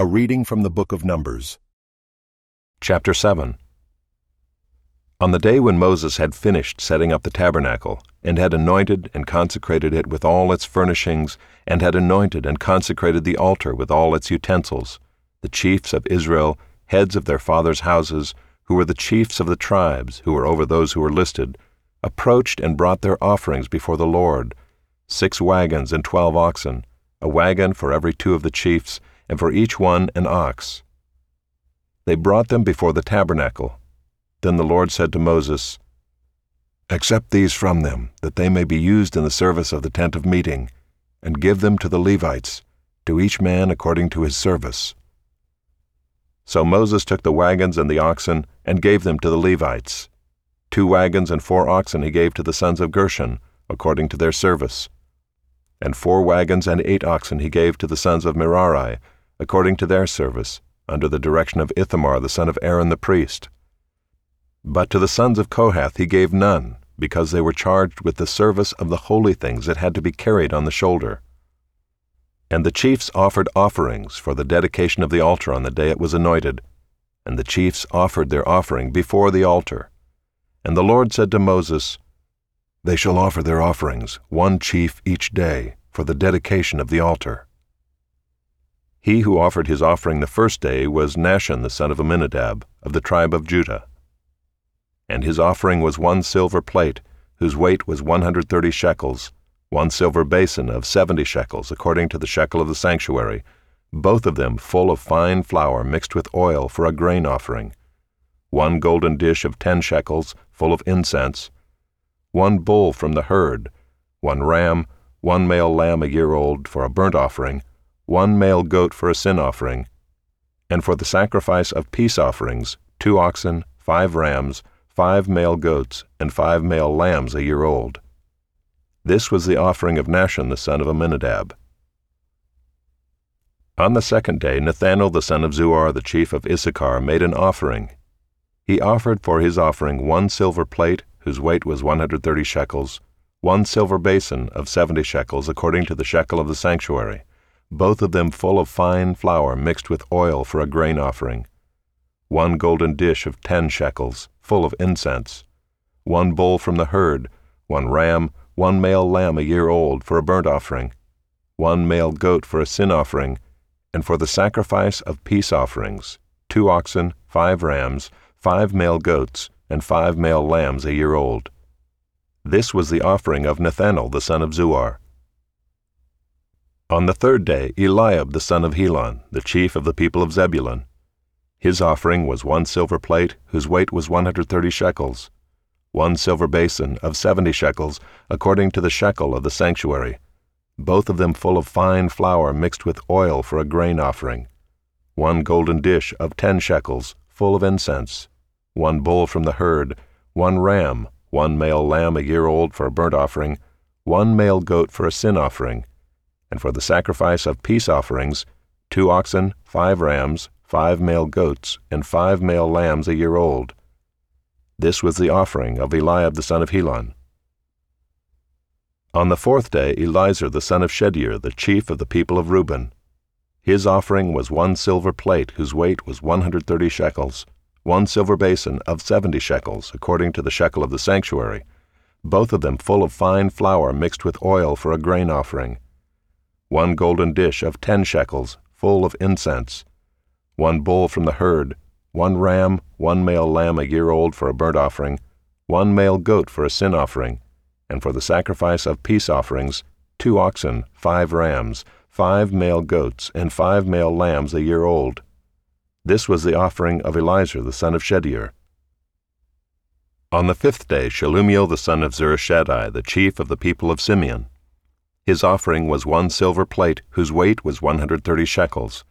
A reading from the book of Numbers. Chapter 7 On the day when Moses had finished setting up the tabernacle, and had anointed and consecrated it with all its furnishings, and had anointed and consecrated the altar with all its utensils, the chiefs of Israel, heads of their fathers' houses, who were the chiefs of the tribes, who were over those who were listed, approached and brought their offerings before the Lord six wagons and twelve oxen, a wagon for every two of the chiefs, and for each one an ox. They brought them before the tabernacle. Then the Lord said to Moses, Accept these from them, that they may be used in the service of the tent of meeting, and give them to the Levites, to each man according to his service. So Moses took the wagons and the oxen, and gave them to the Levites. Two wagons and four oxen he gave to the sons of Gershon, according to their service. And four wagons and eight oxen he gave to the sons of Merari, according to their service, under the direction of Ithamar the son of Aaron the priest. But to the sons of Kohath he gave none, because they were charged with the service of the holy things that had to be carried on the shoulder. And the chiefs offered offerings for the dedication of the altar on the day it was anointed, and the chiefs offered their offering before the altar. And the Lord said to Moses, They shall offer their offerings, one chief each day, for the dedication of the altar. He who offered his offering the first day was Nahshon the son of Amminadab, of the tribe of Judah. And his offering was one silver plate, whose weight was one hundred thirty shekels, one silver basin of seventy shekels, according to the shekel of the sanctuary, both of them full of fine flour mixed with oil for a grain offering, one golden dish of ten shekels, full of incense, one bull from the herd, one ram, one male lamb a year old for a burnt offering, one male goat for a sin offering, and for the sacrifice of peace offerings, two oxen, five rams, five male goats, and five male lambs a year old. This was the offering of Nahshon the son of Amminadab. On the second day, Nethanel the son of Zuar, the chief of Issachar, made an offering. He offered for his offering one silver plate, whose weight was 130 shekels, one silver basin of 70 shekels, according to the shekel of the sanctuary both of them full of fine flour mixed with oil for a grain offering, one golden dish of ten shekels, full of incense, one bull from the herd, one ram, one male lamb a year old for a burnt offering, one male goat for a sin offering, and for the sacrifice of peace offerings, two oxen, five rams, five male goats, and five male lambs a year old. This was the offering of Nethanel the son of Zuar. On the third day, Eliab the son of Helon, the chief of the people of Zebulun. His offering was one silver plate, whose weight was 130 shekels, one silver basin of 70 shekels, according to the shekel of the sanctuary, both of them full of fine flour mixed with oil for a grain offering, one golden dish of 10 shekels, full of incense, one bull from the herd, one ram, one male lamb a year old for a burnt offering, one male goat for a sin offering, and for the sacrifice of peace offerings, two oxen, five rams, five male goats, and five male lambs a year old. This was the offering of Eliab the son of Helon. On the fourth day, Elizur the son of Shedeur, the chief of the people of Reuben. His offering was one silver plate, whose weight was 130 shekels, one silver basin of 70 shekels, according to the shekel of the sanctuary, both of them full of fine flour mixed with oil for a grain offering one golden dish of ten shekels, full of incense, one bull from the herd, one ram, one male lamb a year old for a burnt offering, one male goat for a sin offering, and for the sacrifice of peace offerings, two oxen, five rams, five male goats, and five male lambs a year old. This was the offering of Elizur the son of Shedeur. On the fifth day, Shelumiel the son of Zurishaddai, the chief of the people of Simeon, his offering was one silver plate whose weight was 130 shekels,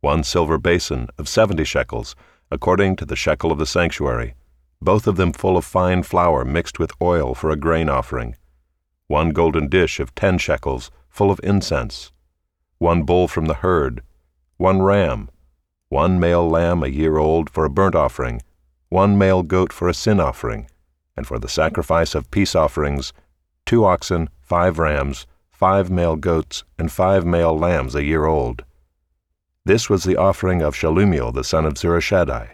one silver basin of 70 shekels, according to the shekel of the sanctuary, both of them full of fine flour mixed with oil for a grain offering, one golden dish of 10 shekels, full of incense, one bull from the herd, one ram, one male lamb a year old for a burnt offering, one male goat for a sin offering, and for the sacrifice of peace offerings, two oxen, five rams, five male goats, and five male lambs a year old. This was the offering of Shelumiel the son of Zurishaddai.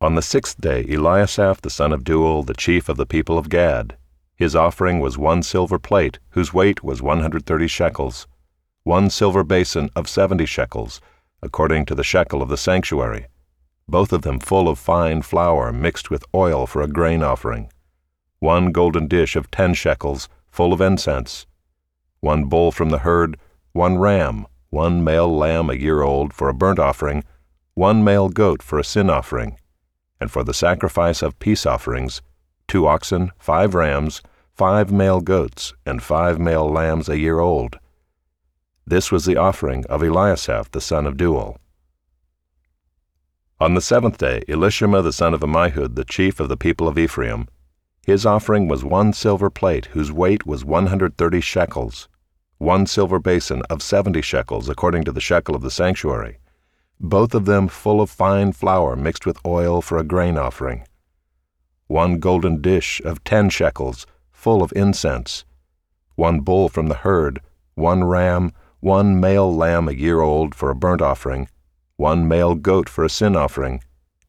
On the sixth day, Eliasaph the son of Deuel, the chief of the people of Gad, his offering was one silver plate, whose weight was 130 shekels, one silver basin of 70 shekels, according to the shekel of the sanctuary, both of them full of fine flour mixed with oil for a grain offering, one golden dish of 10 shekels, full of incense, one bull from the herd, one ram, one male lamb a year old for a burnt offering, one male goat for a sin offering, and for the sacrifice of peace offerings, two oxen, five rams, five male goats, and five male lambs a year old. This was the offering of Eliasaph the son of Deuel. On the seventh day, Elishama the son of Ammihud, the chief of the people of Ephraim, his offering was one silver plate whose weight was 130 shekels, one silver basin of 70 shekels according to the shekel of the sanctuary, both of them full of fine flour mixed with oil for a grain offering, one golden dish of 10 shekels full of incense, one bull from the herd, one ram, one male lamb a year old for a burnt offering, one male goat for a sin offering,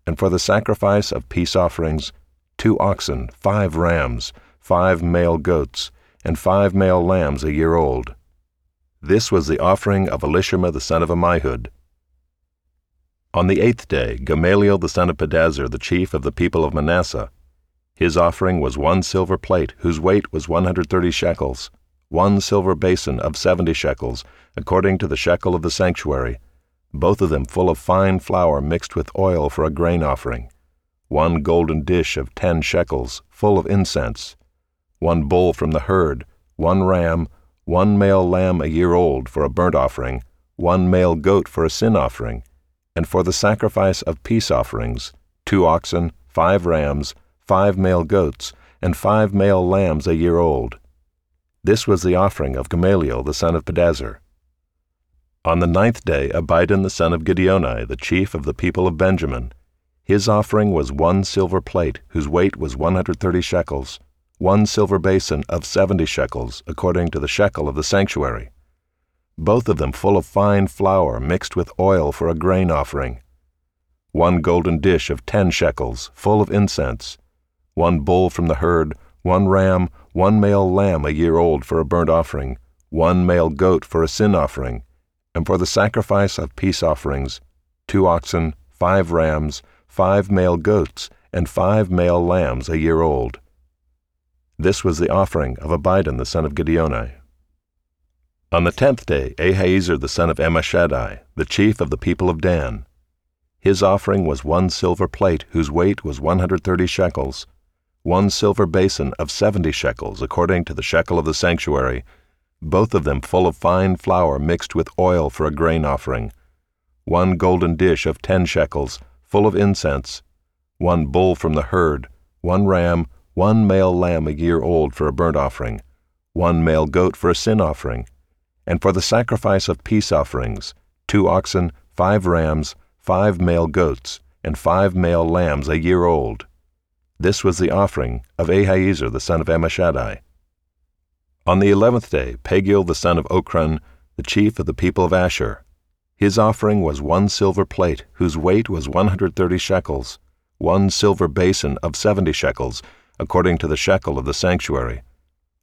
and for the sacrifice of peace offerings, two oxen, five rams, five male goats, and five male lambs a year old. This was the offering of Elishama the son of Ammihud. On the eighth day, Gamaliel the son of Pedahzur, the chief of the people of Manasseh, his offering was one silver plate whose weight was 130 shekels, one silver basin of 70 shekels, according to the shekel of the sanctuary, both of them full of fine flour mixed with oil for a grain offering, one golden dish of 10 shekels, full of incense, one bull from the herd, one ram, one male lamb a year old for a burnt offering, one male goat for a sin offering, and for the sacrifice of peace offerings, two oxen, five rams, five male goats, and five male lambs a year old. This was the offering of Gamaliel the son of Pedahzur. On the ninth day, Abidan the son of Gideoni, the chief of the people of Benjamin, his offering was one silver plate, whose weight was 130 shekels, one silver basin of 70 shekels, according to the shekel of the sanctuary, both of them full of fine flour mixed with oil for a grain offering, one golden dish of 10 shekels, full of incense, one bull from the herd, one ram, one male lamb a year old for a burnt offering, one male goat for a sin offering, and for the sacrifice of peace offerings, two oxen, five rams, five male goats, and five male lambs a year old. This was the offering of Abidan the son of Gideoni. On the tenth day, Ahiezer the son of Ammishaddai, the chief of the people of Dan, his offering was one silver plate whose weight was 130 shekels, one silver basin of seventy shekels, according to the shekel of the sanctuary, both of them full of fine flour mixed with oil for a grain offering, one golden dish of ten shekels, full of incense, one bull from the herd, one ram, one male lamb a year old for a burnt offering, one male goat for a sin offering, and for the sacrifice of peace offerings, two oxen, five rams, five male goats, and five male lambs a year old this was the offering of Ahiezer the son of Ammishaddai. On the eleventh day, Pagiel the son of Ochran, the chief of the people of Asher, his offering was one silver plate, whose weight was 130 shekels, one silver basin of 70 shekels, according to the shekel of the sanctuary,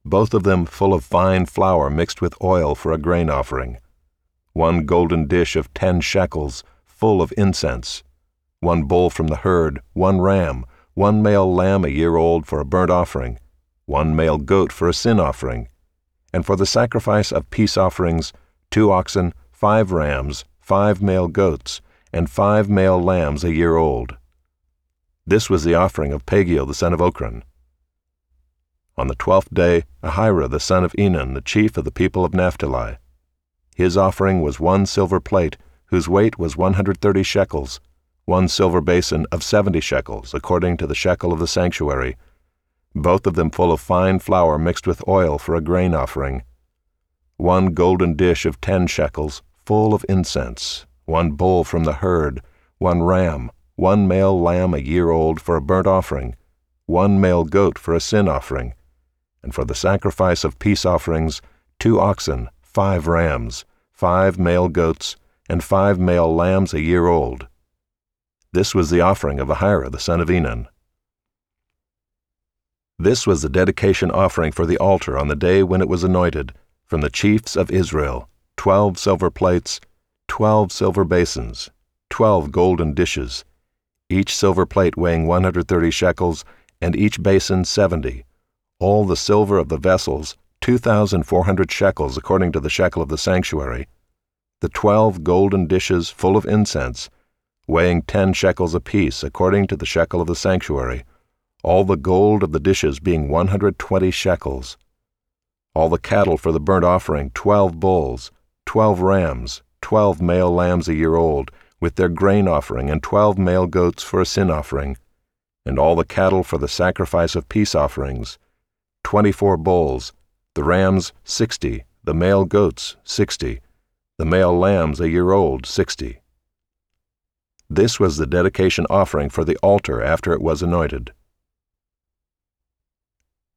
both of them full of fine flour mixed with oil for a grain offering, one golden dish of 10 shekels, full of incense, one bull from the herd, one ram, one male lamb a year old for a burnt offering, one male goat for a sin offering, and for the sacrifice of peace offerings, two oxen, five rams, five male goats, and five male lambs a year old. This was the offering of Pagiel the son of Ochran. On the twelfth day, Ahira the son of Enan, the chief of the people of Naphtali. His offering was one silver plate, whose weight was one hundred thirty shekels, one silver basin of seventy shekels, according to the shekel of the sanctuary, both of them full of fine flour mixed with oil for a grain offering, one golden dish of ten shekels, full of incense, one bull from the herd, one ram, one male lamb a year old for a burnt offering, one male goat for a sin offering, and for the sacrifice of peace offerings, two oxen, five rams, five male goats, and five male lambs a year old. This was the offering of Ahira the son of Enan. This was the dedication offering for the altar on the day when it was anointed, from the chiefs of Israel twelve silver plates, twelve silver basins, twelve golden dishes, each silver plate weighing 130 shekels, and each basin 70, all the silver of the vessels 2,400 shekels according to the shekel of the sanctuary, the twelve golden dishes full of incense, weighing ten shekels apiece according to the shekel of the sanctuary, all the gold of the dishes being 120 shekels, all the cattle for the burnt offering twelve bulls, twelve rams, twelve male lambs a year old, with their grain offering, and twelve male goats for a sin offering, and all the cattle for the sacrifice of peace offerings, twenty four bulls, the rams sixty, the male goats sixty, the male lambs a year old sixty. This was the dedication offering for the altar after it was anointed.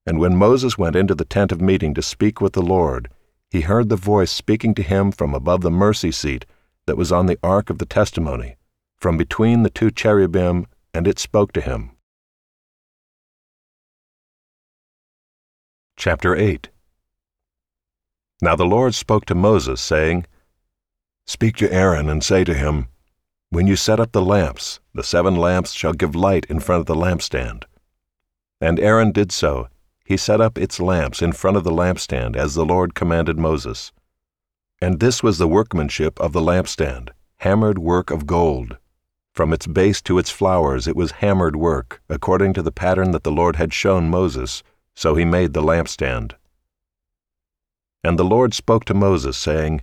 And when Moses went into the tent of meeting to speak with the Lord, he heard the voice speaking to him from above the mercy seat that was on the ark of the testimony, from between the two cherubim, and it spoke to him. Chapter 8 Now the Lord spoke to Moses, saying, Speak to Aaron and say to him, When you set up the lamps, the seven lamps shall give light in front of the lampstand. And Aaron did so. He set up its lamps in front of the lampstand as the Lord commanded Moses. And this was the workmanship of the lampstand, hammered work of gold. From its base to its flowers it was hammered work, according to the pattern that the Lord had shown Moses, so he made the lampstand. And the Lord spoke to Moses, saying,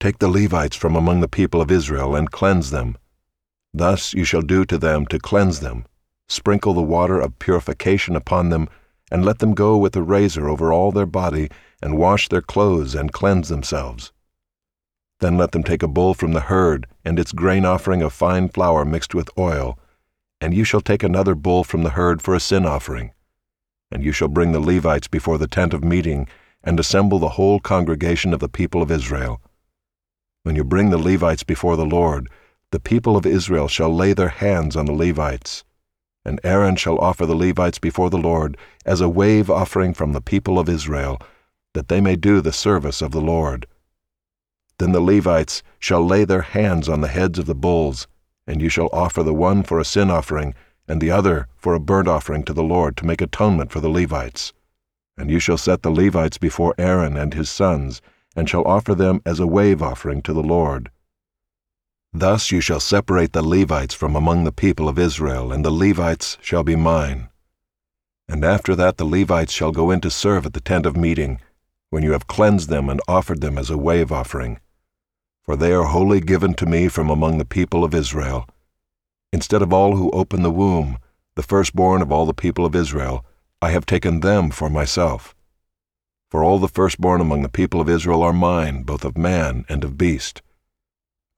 Take the Levites from among the people of Israel and cleanse them. Thus you shall do to them to cleanse them. Sprinkle the water of purification upon them, and let them go with a razor over all their body, and wash their clothes and cleanse themselves. Then let them take a bull from the herd, and its grain offering of fine flour mixed with oil, and you shall take another bull from the herd for a sin offering. And you shall bring the Levites before the tent of meeting, and assemble the whole congregation of the people of Israel. When you bring the Levites before the Lord, the people of Israel shall lay their hands on the Levites. And Aaron shall offer the Levites before the Lord as a wave offering from the people of Israel, that they may do the service of the Lord. Then the Levites shall lay their hands on the heads of the bulls, and you shall offer the one for a sin offering, and the other for a burnt offering to the Lord to make atonement for the Levites. And you shall set the Levites before Aaron and his sons, and shall offer them as a wave offering to the Lord. Thus you shall separate the Levites from among the people of Israel, and the Levites shall be mine. And after that the Levites shall go in to serve at the tent of meeting, when you have cleansed them and offered them as a wave offering. For they are wholly given to me from among the people of Israel. Instead of all who open the womb, the firstborn of all the people of Israel, I have taken them for myself. For all the firstborn among the people of Israel are mine, both of man and of beast.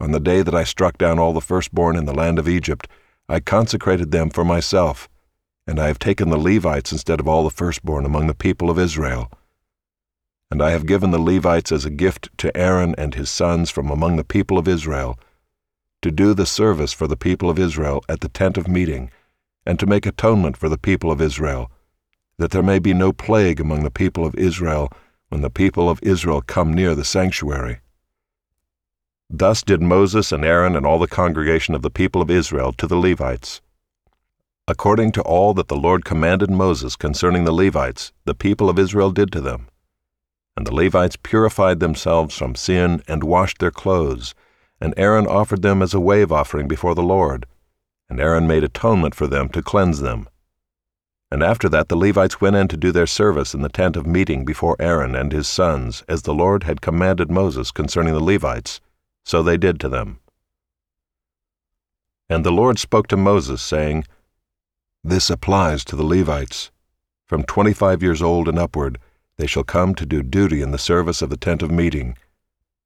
On the day that I struck down all the firstborn in the land of Egypt, I consecrated them for myself, and I have taken the Levites instead of all the firstborn among the people of Israel and I have given the Levites as a gift to Aaron and his sons from among the people of Israel, to do the service for the people of Israel at the tent of meeting, and to make atonement for the people of Israel, that there may be no plague among the people of Israel when the people of Israel come near the sanctuary. Thus did Moses and Aaron and all the congregation of the people of Israel to the Levites. According to all that the Lord commanded Moses concerning the Levites, the people of Israel did to them. And the Levites purified themselves from sin and washed their clothes, and Aaron offered them as a wave offering before the Lord. And Aaron made atonement for them to cleanse them. And after that the Levites went in to do their service in the tent of meeting before Aaron and his sons, as the Lord had commanded Moses concerning the Levites, so they did to them. And the Lord spoke to Moses, saying, This applies to the Levites. From twenty five years old and upward, they shall come to do duty in the service of the tent of meeting,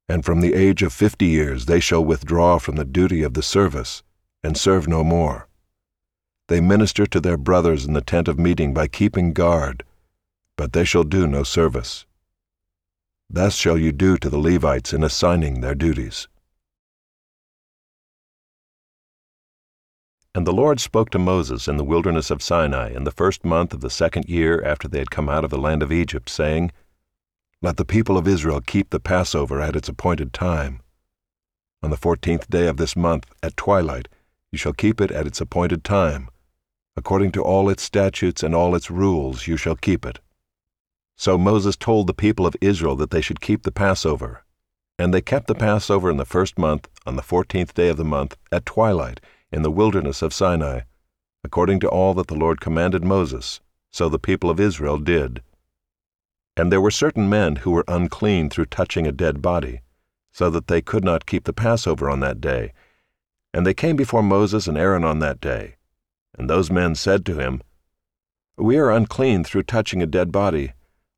and from the age of fifty years they shall withdraw from the duty of the service, and serve no more. They minister to their brothers in the tent of meeting by keeping guard, but they shall do no service. Thus shall you do to the Levites in assigning their duties. And the Lord spoke to Moses in the wilderness of Sinai in the first month of the second year after they had come out of the land of Egypt, saying, Let the people of Israel keep the Passover at its appointed time. On the fourteenth day of this month, at twilight, you shall keep it at its appointed time. According to all its statutes and all its rules, you shall keep it. So Moses told the people of Israel that they should keep the Passover. And they kept the Passover in the first month, on the fourteenth day of the month, at twilight, in the wilderness of Sinai, according to all that the Lord commanded Moses, so the people of Israel did. And there were certain men who were unclean through touching a dead body, so that they could not keep the Passover on that day. And they came before Moses and Aaron on that day. And those men said to him, We are unclean through touching a dead body.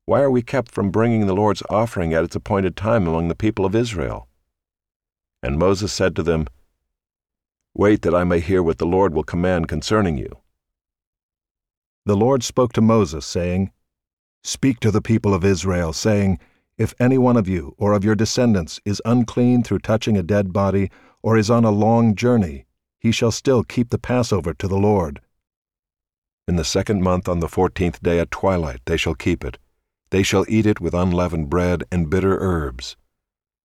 Why are we kept from bringing the Lord's offering at its appointed time among the people of Israel? And Moses said to them, Wait that I may hear what the Lord will command concerning you. The Lord spoke to Moses, saying, Speak to the people of Israel, saying, If any one of you or of your descendants is unclean through touching a dead body, or is on a long journey, he shall still keep the Passover to the Lord. In the second month on the fourteenth day at twilight they shall keep it. They shall eat it with unleavened bread and bitter herbs.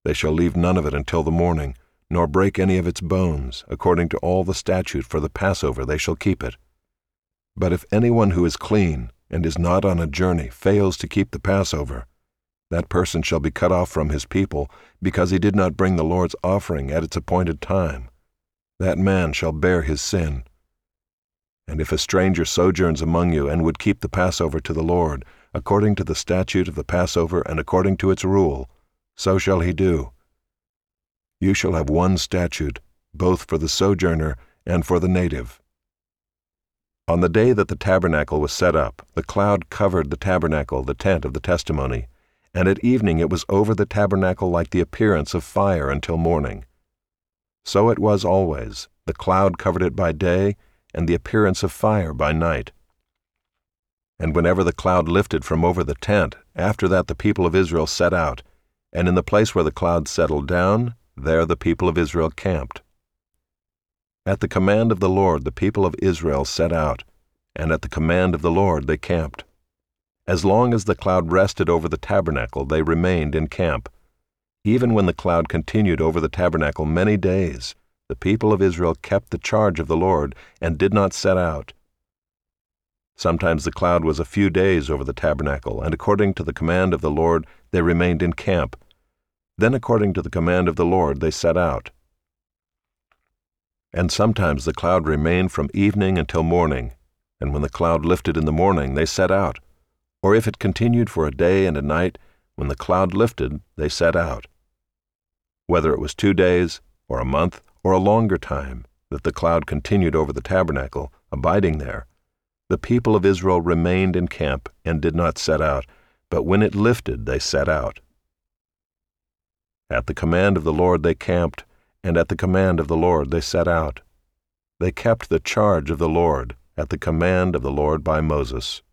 They shall leave none of it until the morning nor break any of its bones. According to all the statute for the Passover they shall keep it. But if anyone who is clean and is not on a journey fails to keep the Passover, that person shall be cut off from his people, because he did not bring the Lord's offering at its appointed time. That man shall bear his sin. And if a stranger sojourns among you and would keep the Passover to the Lord, according to the statute of the Passover and according to its rule, so shall he do you shall have one statute, both for the sojourner and for the native. On the day that the tabernacle was set up, the cloud covered the tabernacle, the tent of the testimony, and at evening it was over the tabernacle like the appearance of fire until morning. So it was always, the cloud covered it by day, and the appearance of fire by night. And whenever the cloud lifted from over the tent, after that the people of Israel set out, and in the place where the cloud settled down, there the people of Israel camped. At the command of the Lord the people of Israel set out, and at the command of the Lord they camped. As long as the cloud rested over the tabernacle, they remained in camp. Even when the cloud continued over the tabernacle many days, the people of Israel kept the charge of the Lord and did not set out. Sometimes the cloud was a few days over the tabernacle, and according to the command of the Lord they remained in camp, then, according to the command of the Lord, they set out. And sometimes the cloud remained from evening until morning, and when the cloud lifted in the morning, they set out. Or if it continued for a day and a night, when the cloud lifted, they set out. Whether it was two days, or a month, or a longer time, that the cloud continued over the tabernacle, abiding there, the people of Israel remained in camp and did not set out, but when it lifted, they set out. At the command of the Lord they camped, and at the command of the Lord they set out. They kept the charge of the Lord at the command of the Lord by Moses.